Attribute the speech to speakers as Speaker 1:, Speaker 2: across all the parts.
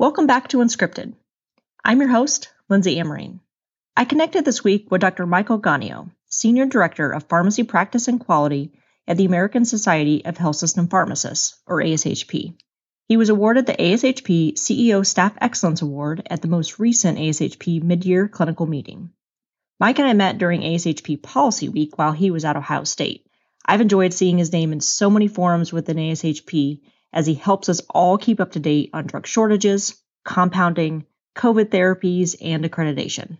Speaker 1: Welcome back to Unscripted. I'm your host, Lindsay Amarine. I connected this week with Dr. Michael Ganio, Senior Director of Pharmacy Practice and Quality at the American Society of Health System Pharmacists, or ASHP. He was awarded the ASHP CEO Staff Excellence Award at the most recent ASHP mid-year clinical meeting. Mike and I met during ASHP Policy Week while he was at Ohio State. I've enjoyed seeing his name in so many forums within ASHP as he helps us all keep up to date on drug shortages, compounding, COVID therapies, and accreditation.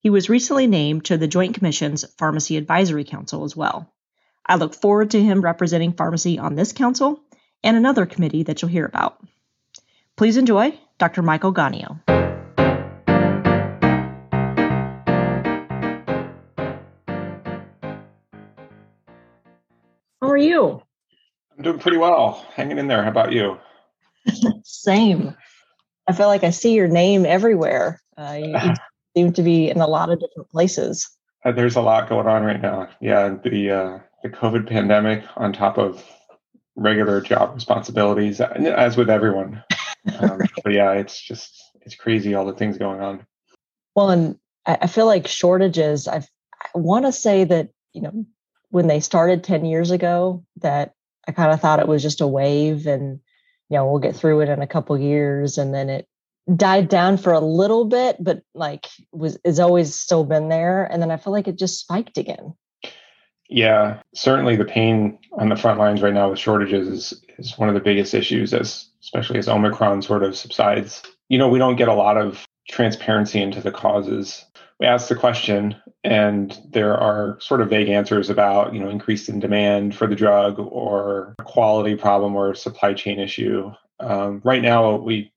Speaker 1: He was recently named to the Joint Commission's Pharmacy Advisory Council as well. I look forward to him representing pharmacy on this council and another committee that you'll hear about. Please enjoy Dr. Michael Ganio. How are you?
Speaker 2: I'm doing pretty well, hanging in there. How about you?
Speaker 1: Same. I feel like I see your name everywhere. Uh, you seem to be in a lot of different places.
Speaker 2: Uh, there's a lot going on right now. Yeah, the uh, the COVID pandemic on top of regular job responsibilities, as with everyone. Um, but yeah, it's just it's crazy all the things going on.
Speaker 1: Well, and I feel like shortages. I've, I want to say that you know when they started ten years ago, that I kind of thought it was just a wave and you know we'll get through it in a couple years and then it died down for a little bit but like was is always still been there and then I feel like it just spiked again.
Speaker 2: Yeah, certainly the pain on the front lines right now with shortages is is one of the biggest issues as especially as Omicron sort of subsides. You know, we don't get a lot of transparency into the causes we ask the question and there are sort of vague answers about you know increase in demand for the drug or a quality problem or supply chain issue. Um, right now we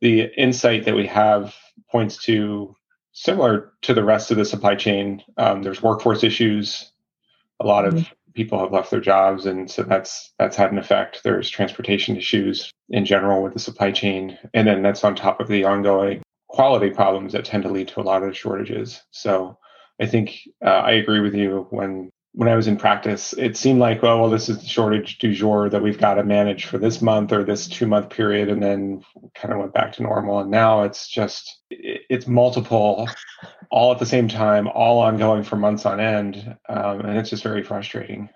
Speaker 2: the insight that we have points to similar to the rest of the supply chain. Um, there's workforce issues. A lot mm-hmm. of people have left their jobs and so that's that's had an effect. There's transportation issues in general with the supply chain. And then that's on top of the ongoing quality problems that tend to lead to a lot of shortages. So I think uh, I agree with you when when I was in practice, it seemed like, well, well, this is the shortage du jour that we've got to manage for this month or this two month period, and then kind of went back to normal. And now it's just it's multiple, all at the same time, all ongoing for months on end, um, and it's just very frustrating.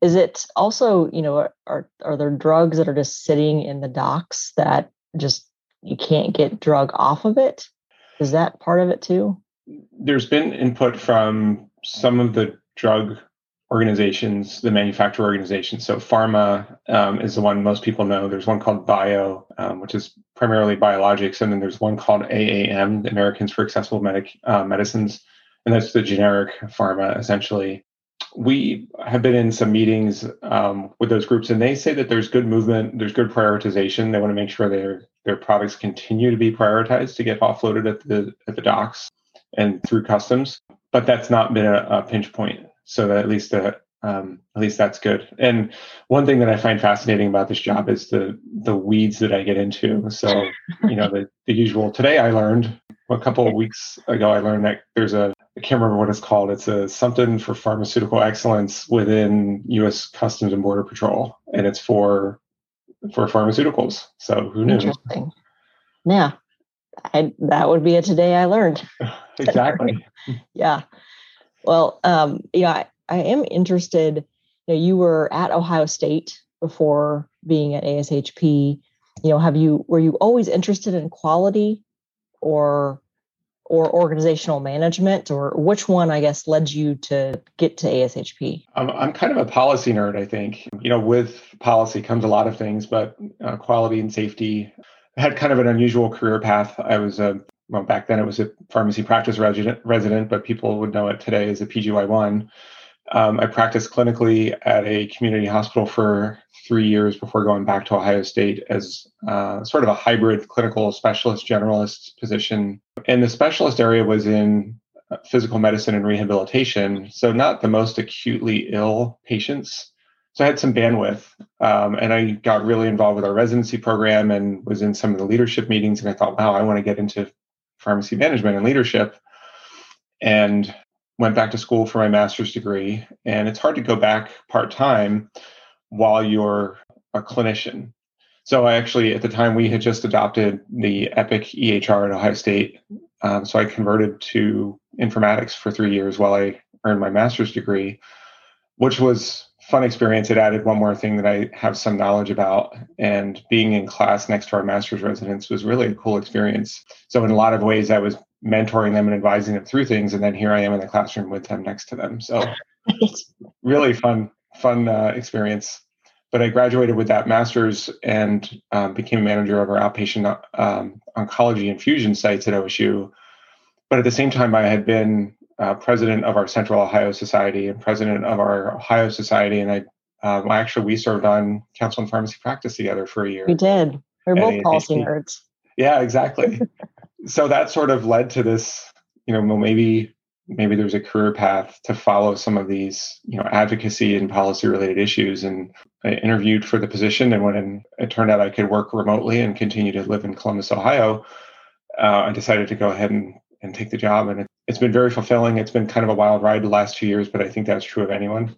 Speaker 1: Is it also, you know, are are there drugs that are just sitting in the docks that just you can't get drug off of it. Is that part of it too?
Speaker 2: There's been input from some of the drug organizations, the manufacturer organizations. So PhRMA um, is the one most people know. There's one called Bio, um, which is primarily biologics, and then there's one called AAM, the Americans for Accessible Medic, uh, Medicines, and that's the generic pharma essentially we have been in some meetings um, with those groups, and they say that there's good movement, there's good prioritization. They want to make sure their their products continue to be prioritized to get offloaded at the at the docks and through customs. But that's not been a, a pinch point, so at least the um, at least that's good. And one thing that I find fascinating about this job is the the weeds that I get into. So you know the the usual. Today I learned a couple of weeks ago I learned that there's a I can't remember what it's called. It's a something for pharmaceutical excellence within U.S. Customs and Border Patrol, and it's for for pharmaceuticals. So who knew?
Speaker 1: Interesting. Yeah, I, that would be a today I learned.
Speaker 2: exactly.
Speaker 1: yeah. Well, um, yeah, I, am interested. You know, you were at Ohio State before being at ASHP. You know, have you were you always interested in quality, or or organizational management or which one i guess led you to get to ashp
Speaker 2: i'm, I'm kind of a policy nerd i think you know with policy comes a lot of things but uh, quality and safety I had kind of an unusual career path i was a well back then it was a pharmacy practice resident, resident but people would know it today as a pgy1 um, I practiced clinically at a community hospital for three years before going back to Ohio State as uh, sort of a hybrid clinical specialist generalist position. And the specialist area was in uh, physical medicine and rehabilitation, so not the most acutely ill patients. So I had some bandwidth, um, and I got really involved with our residency program and was in some of the leadership meetings. And I thought, wow, I want to get into pharmacy management and leadership. And went back to school for my master's degree, and it's hard to go back part time while you're a clinician. So I actually, at the time, we had just adopted the Epic EHR at Ohio State. Um, so I converted to informatics for three years while I earned my master's degree, which was fun experience. It added one more thing that I have some knowledge about, and being in class next to our master's residents was really a cool experience. So in a lot of ways, I was mentoring them and advising them through things, and then here I am in the classroom with them next to them. So really fun, fun uh, experience. But I graduated with that master's and um, became manager of our outpatient um, oncology infusion sites at OSU. But at the same time, I had been uh, president of our Central Ohio Society and president of our Ohio Society, and I um, actually we served on council and pharmacy practice together for a year.
Speaker 1: We did. We're both policy nerds.
Speaker 2: Yeah, exactly. so that sort of led to this. You know, well, maybe maybe there's a career path to follow some of these, you know, advocacy and policy related issues. And I interviewed for the position, and when it turned out I could work remotely and continue to live in Columbus, Ohio, uh, I decided to go ahead and and take the job. And it, has been very fulfilling. It's been kind of a wild ride the last two years, but I think that's true of anyone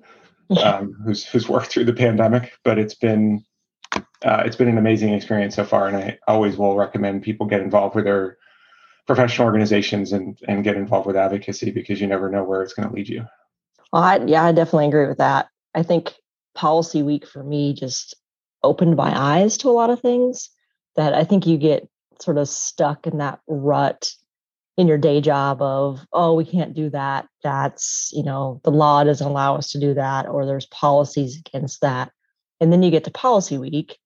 Speaker 2: um, who's who's worked through the pandemic. But it's been uh, it's been an amazing experience so far, and I always will recommend people get involved with their professional organizations and and get involved with advocacy because you never know where it's going to lead you.
Speaker 1: Well, I, yeah, I definitely agree with that. I think Policy Week for me just opened my eyes to a lot of things that I think you get sort of stuck in that rut in your day job of oh we can't do that that's you know the law doesn't allow us to do that or there's policies against that and then you get to policy week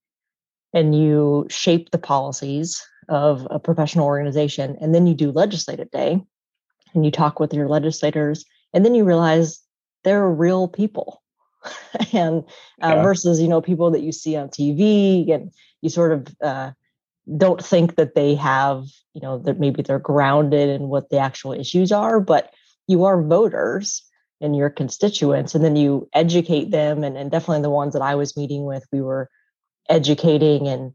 Speaker 1: and you shape the policies of a professional organization and then you do legislative day and you talk with your legislators and then you realize they're real people and uh, yeah. versus you know people that you see on tv and you sort of uh, don't think that they have, you know, that maybe they're grounded in what the actual issues are, but you are voters and your constituents, and then you educate them. And, and definitely the ones that I was meeting with, we were educating, and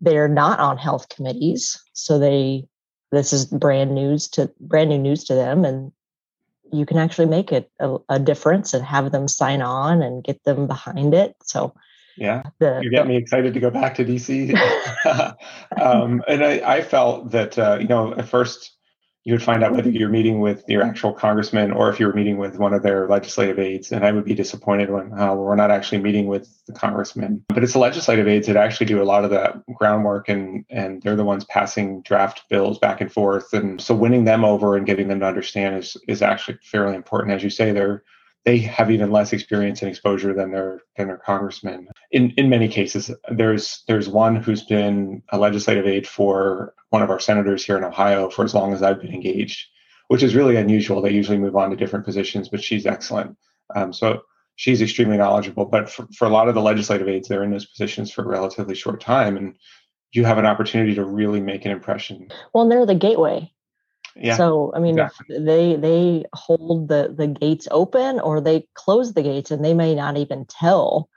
Speaker 1: they're not on health committees. So they, this is brand news to brand new news to them. And you can actually make it a, a difference and have them sign on and get them behind it. So
Speaker 2: yeah, the, you get me excited to go back to DC. um, and I, I, felt that uh, you know at first you would find out whether you're meeting with your actual congressman or if you were meeting with one of their legislative aides. And I would be disappointed when uh, we're not actually meeting with the congressman. But it's the legislative aides that actually do a lot of that groundwork, and and they're the ones passing draft bills back and forth. And so winning them over and getting them to understand is is actually fairly important. As you say, they're they have even less experience and exposure than their than their congressmen. In in many cases, there's there's one who's been a legislative aide for one of our senators here in Ohio for as long as I've been engaged, which is really unusual. They usually move on to different positions, but she's excellent. Um, so she's extremely knowledgeable. But for, for a lot of the legislative aides, they're in those positions for a relatively short time, and you have an opportunity to really make an impression.
Speaker 1: Well, they're the gateway yeah, so I mean, exactly. they they hold the the gates open or they close the gates, and they may not even tell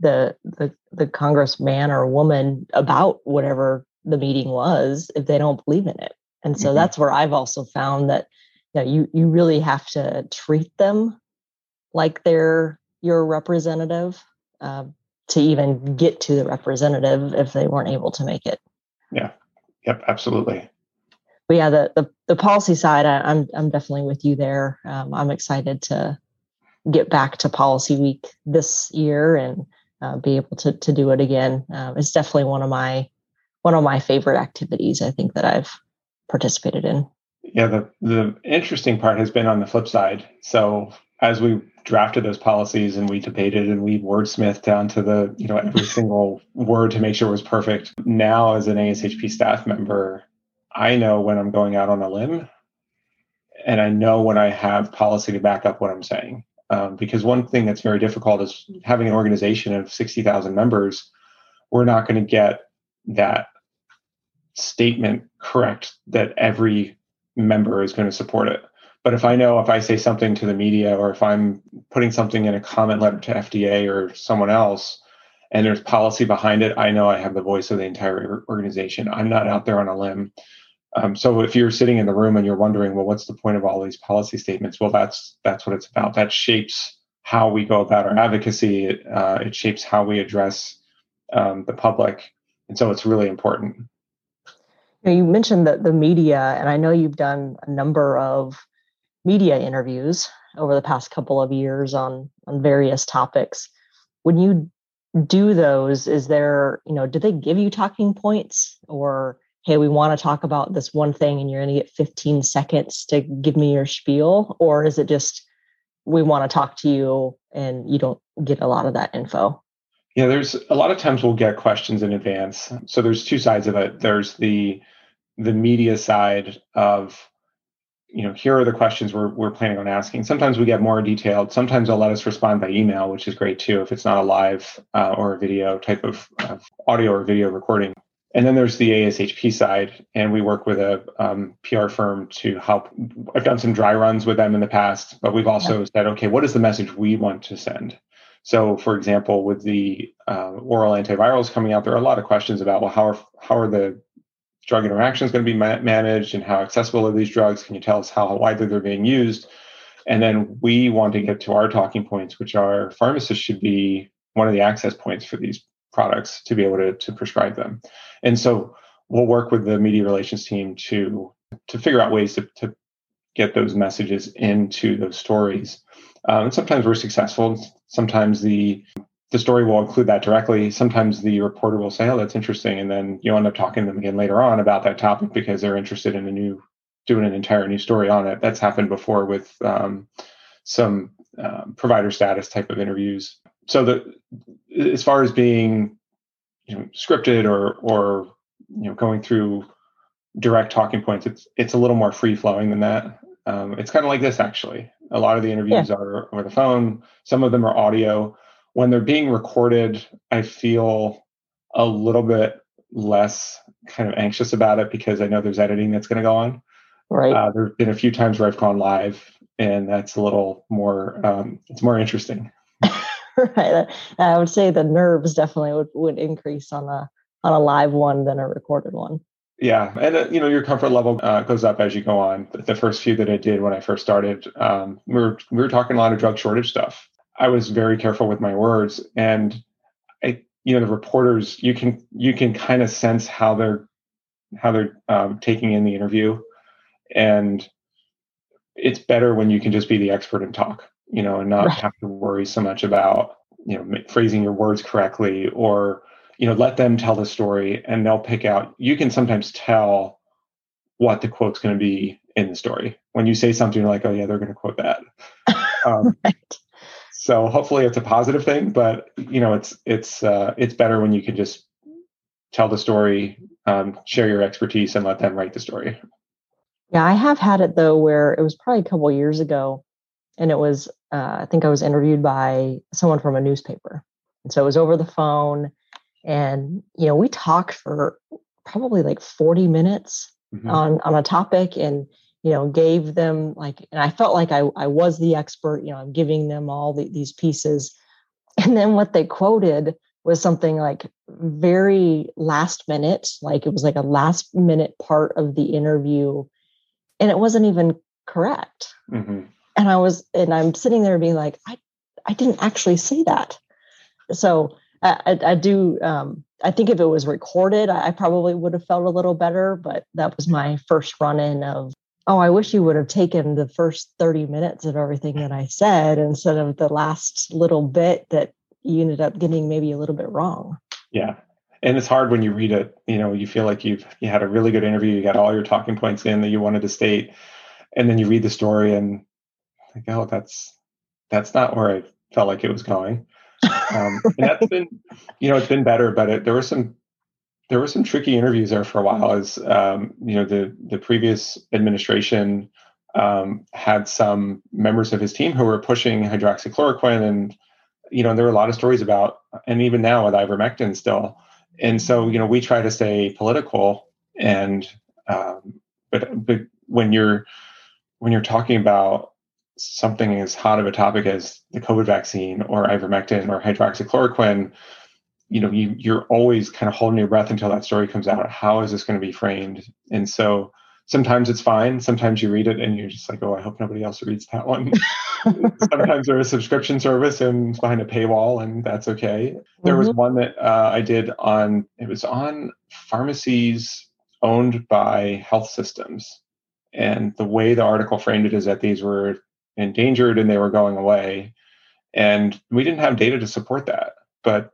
Speaker 1: the the the congressman or woman about whatever the meeting was if they don't believe in it. And so mm-hmm. that's where I've also found that you, know, you you really have to treat them like they're your representative uh, to even get to the representative if they weren't able to make it.
Speaker 2: Yeah. Yep. Absolutely
Speaker 1: but yeah, the, the, the policy side, I, am I'm, I'm definitely with you there. Um, I'm excited to get back to policy week this year and uh, be able to to do it again. Um, it's definitely one of my one of my favorite activities. I think that I've participated in.
Speaker 2: Yeah, the the interesting part has been on the flip side. So as we drafted those policies and we debated and we wordsmithed down to the you know every single word to make sure it was perfect. Now, as an ASHP staff member, I know when I'm going out on a limb, and I know when I have policy to back up what I'm saying. Um, because one thing that's very difficult is having an organization of 60,000 members, we're not going to get that statement correct that every member is going to support it. But if I know if I say something to the media or if I'm putting something in a comment letter to FDA or someone else, and there's policy behind it, I know I have the voice of the entire organization. I'm not out there on a limb. Um, so if you're sitting in the room and you're wondering, well, what's the point of all these policy statements? Well, that's that's what it's about. That shapes how we go about our advocacy. Uh, it shapes how we address um, the public. and so it's really important.
Speaker 1: Now you mentioned that the media, and I know you've done a number of media interviews over the past couple of years on on various topics. When you do those, is there, you know, do they give you talking points or hey, we want to talk about this one thing and you're going to get 15 seconds to give me your spiel? Or is it just we want to talk to you and you don't get a lot of that info?
Speaker 2: Yeah, there's a lot of times we'll get questions in advance. So there's two sides of it. There's the the media side of you know here are the questions we're, we're planning on asking sometimes we get more detailed sometimes they'll let us respond by email which is great too if it's not a live uh, or a video type of uh, audio or video recording and then there's the ashp side and we work with a um, pr firm to help i've done some dry runs with them in the past but we've also yeah. said okay what is the message we want to send so, for example, with the uh, oral antivirals coming out, there are a lot of questions about well, how are how are the drug interactions going to be ma- managed, and how accessible are these drugs? Can you tell us how widely they're being used? And then we want to get to our talking points, which are pharmacists should be one of the access points for these products to be able to, to prescribe them. And so we'll work with the media relations team to to figure out ways to, to get those messages into those stories. Um, and sometimes we're successful. Sometimes the the story will include that directly. Sometimes the reporter will say, "Oh, that's interesting," and then you'll end up talking to them again later on about that topic because they're interested in a new doing an entire new story on it. That's happened before with um, some um, provider status type of interviews. So the as far as being you know, scripted or or you know going through direct talking points, it's it's a little more free flowing than that. Um, it's kind of like this actually. A lot of the interviews yeah. are over the phone. Some of them are audio. When they're being recorded, I feel a little bit less kind of anxious about it because I know there's editing that's going to go on.
Speaker 1: Right.
Speaker 2: Uh, there have been a few times where I've gone live, and that's a little more. Um, it's more interesting.
Speaker 1: right. I would say the nerves definitely would, would increase on a on a live one than a recorded one.
Speaker 2: Yeah, and uh, you know your comfort level uh, goes up as you go on. The first few that I did when I first started, um, we were we were talking a lot of drug shortage stuff. I was very careful with my words, and I, you know, the reporters, you can you can kind of sense how they're how they're um, taking in the interview, and it's better when you can just be the expert and talk, you know, and not right. have to worry so much about you know phrasing your words correctly or you know let them tell the story and they'll pick out you can sometimes tell what the quote's going to be in the story when you say something like oh yeah they're going to quote that um, right. so hopefully it's a positive thing but you know it's it's uh, it's better when you can just tell the story um, share your expertise and let them write the story
Speaker 1: yeah i have had it though where it was probably a couple years ago and it was uh, i think i was interviewed by someone from a newspaper and so it was over the phone and you know we talked for probably like 40 minutes mm-hmm. on on a topic and you know gave them like and i felt like i, I was the expert you know i'm giving them all the, these pieces and then what they quoted was something like very last minute like it was like a last minute part of the interview and it wasn't even correct mm-hmm. And i was and i'm sitting there being like i i didn't actually say that so I, I do. Um, I think if it was recorded, I probably would have felt a little better. But that was my first run in of, oh, I wish you would have taken the first 30 minutes of everything that I said instead of the last little bit that you ended up getting maybe a little bit wrong.
Speaker 2: Yeah. And it's hard when you read it, you know, you feel like you've you had a really good interview, you got all your talking points in that you wanted to state, and then you read the story and like, oh, that's that's not where I felt like it was going. Um, and that's been, you know, it's been better, but it, there were some there were some tricky interviews there for a while. As um, you know, the the previous administration um, had some members of his team who were pushing hydroxychloroquine, and you know, there were a lot of stories about, and even now with ivermectin still. And so, you know, we try to stay political, and um, but but when you're when you're talking about something as hot of a topic as the COVID vaccine or ivermectin or hydroxychloroquine, you know, you, you're always kind of holding your breath until that story comes out. How is this going to be framed? And so sometimes it's fine. Sometimes you read it and you're just like, oh, I hope nobody else reads that one. sometimes they're a subscription service and it's behind a paywall, and that's okay. There mm-hmm. was one that uh, I did on, it was on pharmacies owned by health systems. And the way the article framed it is that these were endangered and they were going away. And we didn't have data to support that. But,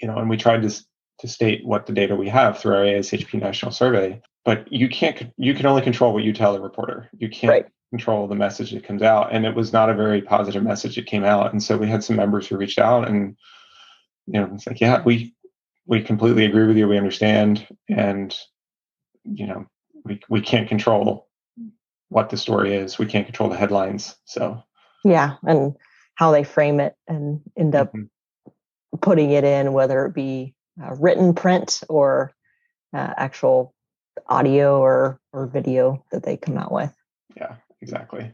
Speaker 2: you know, and we tried to, to state what the data we have through our ASHP national survey. But you can't you can only control what you tell the reporter. You can't right. control the message that comes out. And it was not a very positive mm-hmm. message that came out. And so we had some members who reached out and you know it's like yeah we we completely agree with you. We understand. And you know we we can't control what the story is we can't control the headlines so
Speaker 1: yeah and how they frame it and end up mm-hmm. putting it in whether it be written print or uh, actual audio or or video that they come out with.
Speaker 2: Yeah, exactly.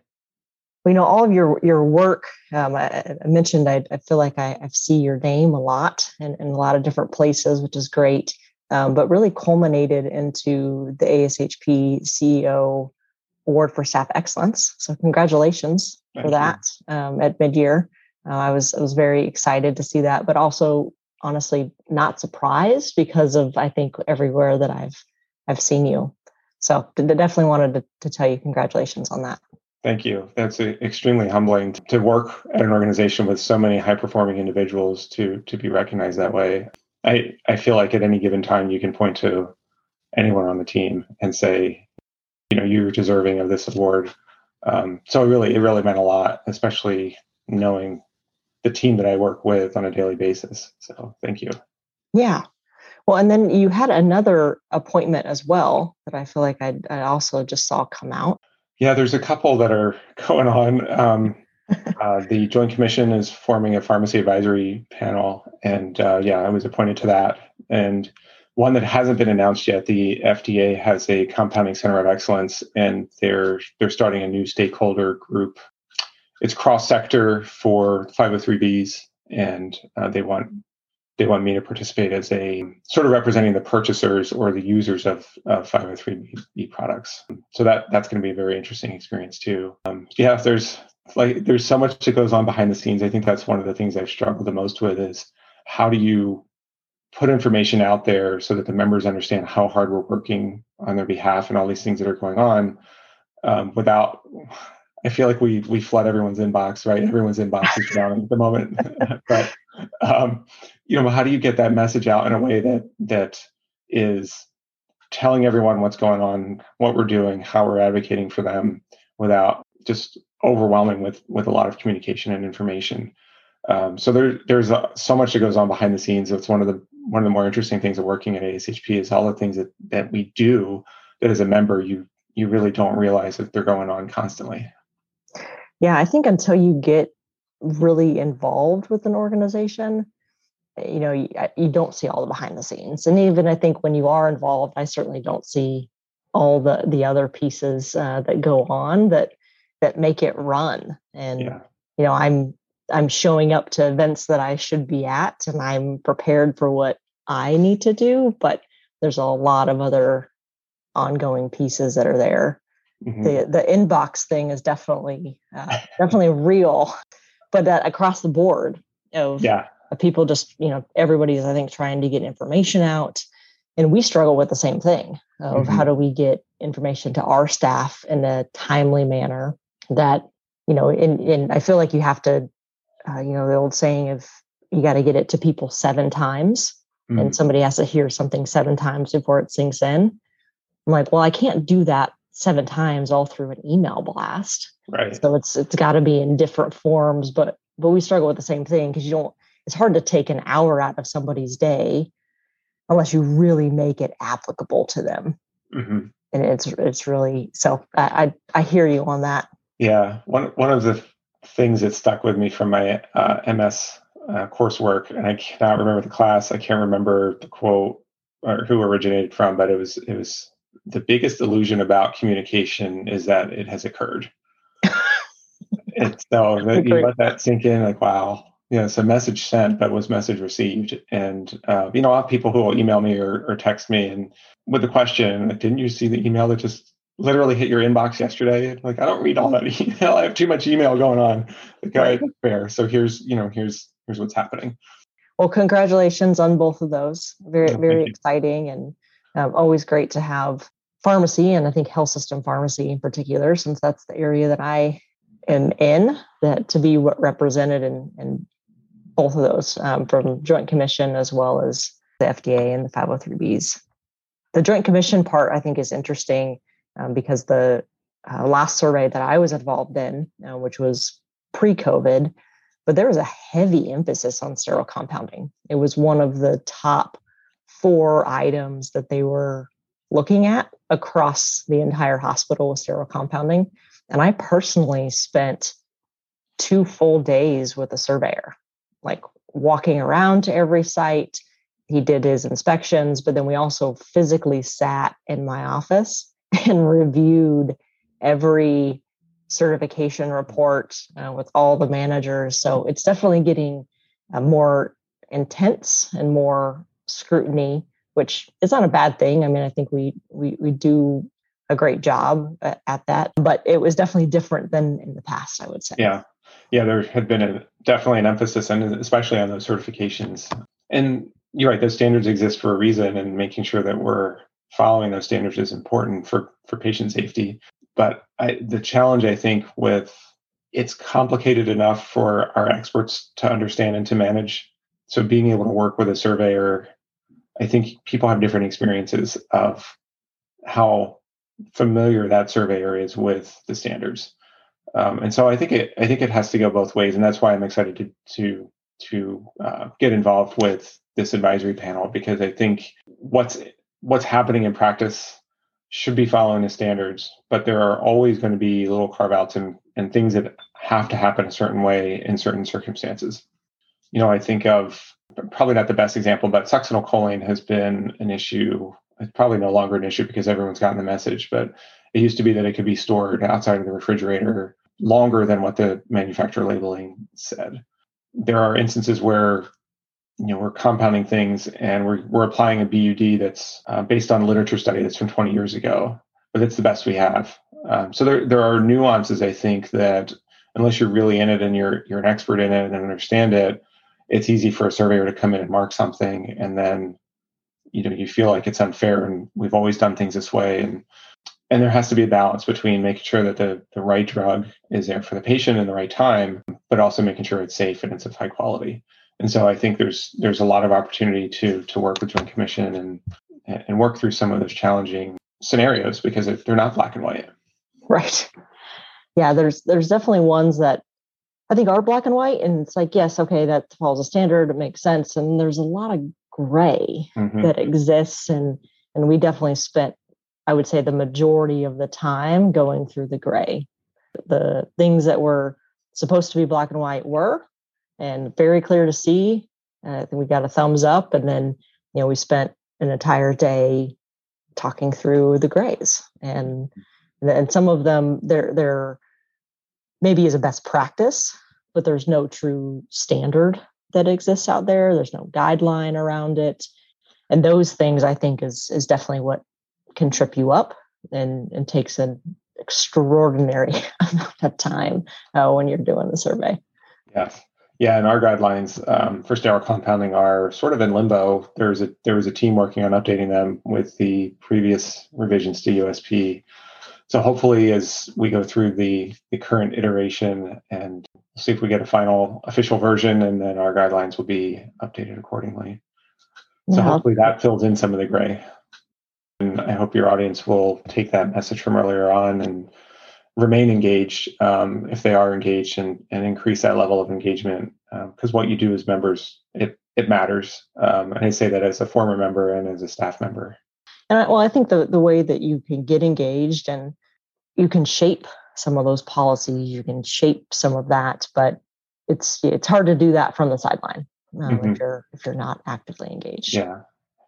Speaker 1: Well, you know, all of your your work. Um, I, I, mentioned I, I feel like I, I, see your name a lot in, in a lot of different places, which is great. Um, but really culminated into the ASHP CEO Award for Staff Excellence. So congratulations Thank for that um, at midyear. Uh, I was I was very excited to see that, but also honestly not surprised because of I think everywhere that I've I've seen you. So definitely wanted to, to tell you congratulations on that.
Speaker 2: Thank you. That's extremely humbling to work at an organization with so many high performing individuals to to be recognized that way. I, I feel like at any given time you can point to anyone on the team and say, you know, you're deserving of this award. Um, so it really it really meant a lot, especially knowing the team that I work with on a daily basis. So thank you.
Speaker 1: Yeah, well, and then you had another appointment as well that I feel like I, I also just saw come out.
Speaker 2: Yeah, there's a couple that are going on. Um, uh, the Joint Commission is forming a pharmacy advisory panel, and uh, yeah, I was appointed to that. And one that hasn't been announced yet, the FDA has a compounding center of excellence, and they're they're starting a new stakeholder group. It's cross sector for 503bs, and uh, they want they want me to participate as a sort of representing the purchasers or the users of, of 503b products. So that that's going to be a very interesting experience too. Um, yeah, there's like there's so much that goes on behind the scenes. I think that's one of the things I've struggled the most with is how do you put information out there so that the members understand how hard we're working on their behalf and all these things that are going on um, without I feel like we we flood everyone's inbox, right? Everyone's inbox is down at the moment. but um, you know, how do you get that message out in a way that that is telling everyone what's going on, what we're doing, how we're advocating for them, without just overwhelming with with a lot of communication and information. Um, so there, there's so much that goes on behind the scenes. It's one of the one of the more interesting things of working at ASHP is all the things that that we do that as a member you you really don't realize that they're going on constantly.
Speaker 1: Yeah, I think until you get really involved with an organization, you know, you, you don't see all the behind the scenes. And even I think when you are involved, I certainly don't see all the the other pieces uh, that go on that that make it run. And yeah. you know, I'm I'm showing up to events that I should be at, and I'm prepared for what I need to do. But there's a lot of other ongoing pieces that are there Mm-hmm. The the inbox thing is definitely uh, definitely real, but that across the board of
Speaker 2: yeah.
Speaker 1: people just you know everybody's I think trying to get information out, and we struggle with the same thing of mm-hmm. how do we get information to our staff in a timely manner that you know in in I feel like you have to uh, you know the old saying of you got to get it to people seven times mm-hmm. and somebody has to hear something seven times before it sinks in. I'm like, well, I can't do that seven times all through an email blast.
Speaker 2: Right.
Speaker 1: So it's it's got to be in different forms, but but we struggle with the same thing because you don't. It's hard to take an hour out of somebody's day unless you really make it applicable to them. Mm-hmm. And it's it's really so. I, I I hear you on that.
Speaker 2: Yeah, one one of the things that stuck with me from my uh, MS uh, coursework, and I cannot remember the class. I can't remember the quote or who originated from, but it was it was the biggest illusion about communication is that it has occurred. and so that you let that sink in, like, wow, you know, it's a message sent, but was message received? And, uh, you know, I have people who will email me or, or text me and with the question, didn't you see the email that just literally hit your inbox yesterday. Like, I don't read all that email. I have too much email going on. Like, right. fair. So here's, you know, here's here's what's happening.
Speaker 1: Well, congratulations on both of those. Very, yeah, very exciting and um, always great to have pharmacy and I think health system pharmacy in particular, since that's the area that I am in, that to be what represented in, in both of those um, from Joint Commission as well as the FDA and the 503Bs. The Joint Commission part I think is interesting um, because the uh, last survey that I was involved in, uh, which was pre COVID, but there was a heavy emphasis on sterile compounding. It was one of the top four items that they were looking at across the entire hospital with sterile compounding. And I personally spent two full days with a surveyor, like walking around to every site. He did his inspections, but then we also physically sat in my office and reviewed every certification report uh, with all the managers. So it's definitely getting uh, more intense and more scrutiny, which is not a bad thing. I mean, I think we we we do a great job at, at that, but it was definitely different than in the past. I would say.
Speaker 2: Yeah, yeah, there had been a, definitely an emphasis, and especially on those certifications. And you're right; those standards exist for a reason, and making sure that we're following those standards is important for for patient safety. But I, the challenge, I think, with it's complicated enough for our experts to understand and to manage. So being able to work with a surveyor, I think people have different experiences of how familiar that surveyor is with the standards. Um, and so I think it I think it has to go both ways, and that's why I'm excited to to to uh, get involved with this advisory panel because I think what's what's happening in practice should be following the standards, but there are always going to be little carve outs and, and things that have to happen a certain way in certain circumstances. You know, I think of probably not the best example, but succinylcholine has been an issue. It's probably no longer an issue because everyone's gotten the message, but it used to be that it could be stored outside of the refrigerator longer than what the manufacturer labeling said. There are instances where you know we're compounding things and we're we're applying a BUD that's uh, based on a literature study that's from 20 years ago, but it's the best we have. Um, so there there are nuances I think that unless you're really in it and you're you're an expert in it and understand it, it's easy for a surveyor to come in and mark something and then you know you feel like it's unfair and we've always done things this way and and there has to be a balance between making sure that the, the right drug is there for the patient in the right time, but also making sure it's safe and it's of high quality. And so I think there's there's a lot of opportunity to to work with Joint Commission and and work through some of those challenging scenarios because they're not black and white.
Speaker 1: Right. Yeah, there's there's definitely ones that I think are black and white, and it's like yes, okay, that follows a standard, it makes sense, and there's a lot of gray mm-hmm. that exists, and and we definitely spent, I would say, the majority of the time going through the gray. The things that were supposed to be black and white were, and very clear to see. Uh, I think we got a thumbs up, and then you know we spent an entire day talking through the grays, and and some of them they're maybe as a best practice, but there's no true standard that exists out there. There's no guideline around it, and those things I think is is definitely what can trip you up and and takes an extraordinary amount of time uh, when you're doing the survey.
Speaker 2: Yes. Yeah, and our guidelines um, for sterile compounding are sort of in limbo. There's a there was a team working on updating them with the previous revisions to USP. So hopefully, as we go through the the current iteration and see if we get a final official version, and then our guidelines will be updated accordingly. So yeah. hopefully that fills in some of the gray. And I hope your audience will take that message from earlier on and remain engaged um, if they are engaged and, and increase that level of engagement because um, what you do as members it it matters. Um, and i say that as a former member and as a staff member.
Speaker 1: And I, well i think the, the way that you can get engaged and you can shape some of those policies you can shape some of that but it's it's hard to do that from the sideline um, mm-hmm. if you're if you're not actively engaged.
Speaker 2: Yeah.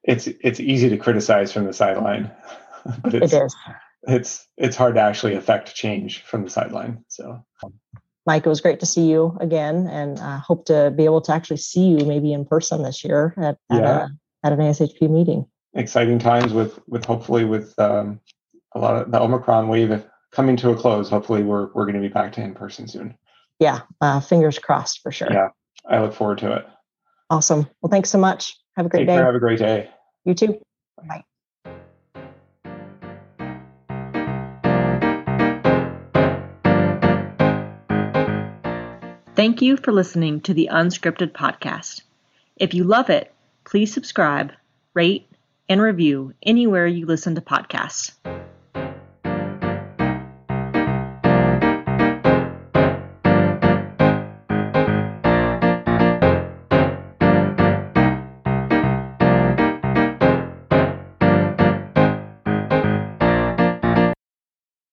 Speaker 2: It's it's easy to criticize from the sideline but it's, it is it's it's hard to actually affect change from the sideline. So,
Speaker 1: Mike, it was great to see you again, and I hope to be able to actually see you maybe in person this year at at, yeah. a, at an ASHP meeting.
Speaker 2: Exciting times with with hopefully with um, a lot of the Omicron wave coming to a close. Hopefully, we're we're going to be back to in person soon.
Speaker 1: Yeah, uh, fingers crossed for sure.
Speaker 2: Yeah, I look forward to it.
Speaker 1: Awesome. Well, thanks so much. Have a great
Speaker 2: Take
Speaker 1: day.
Speaker 2: Care, have a great day.
Speaker 1: You too. Bye. Thank you for listening to the Unscripted Podcast. If you love it, please subscribe, rate, and review anywhere you listen to podcasts.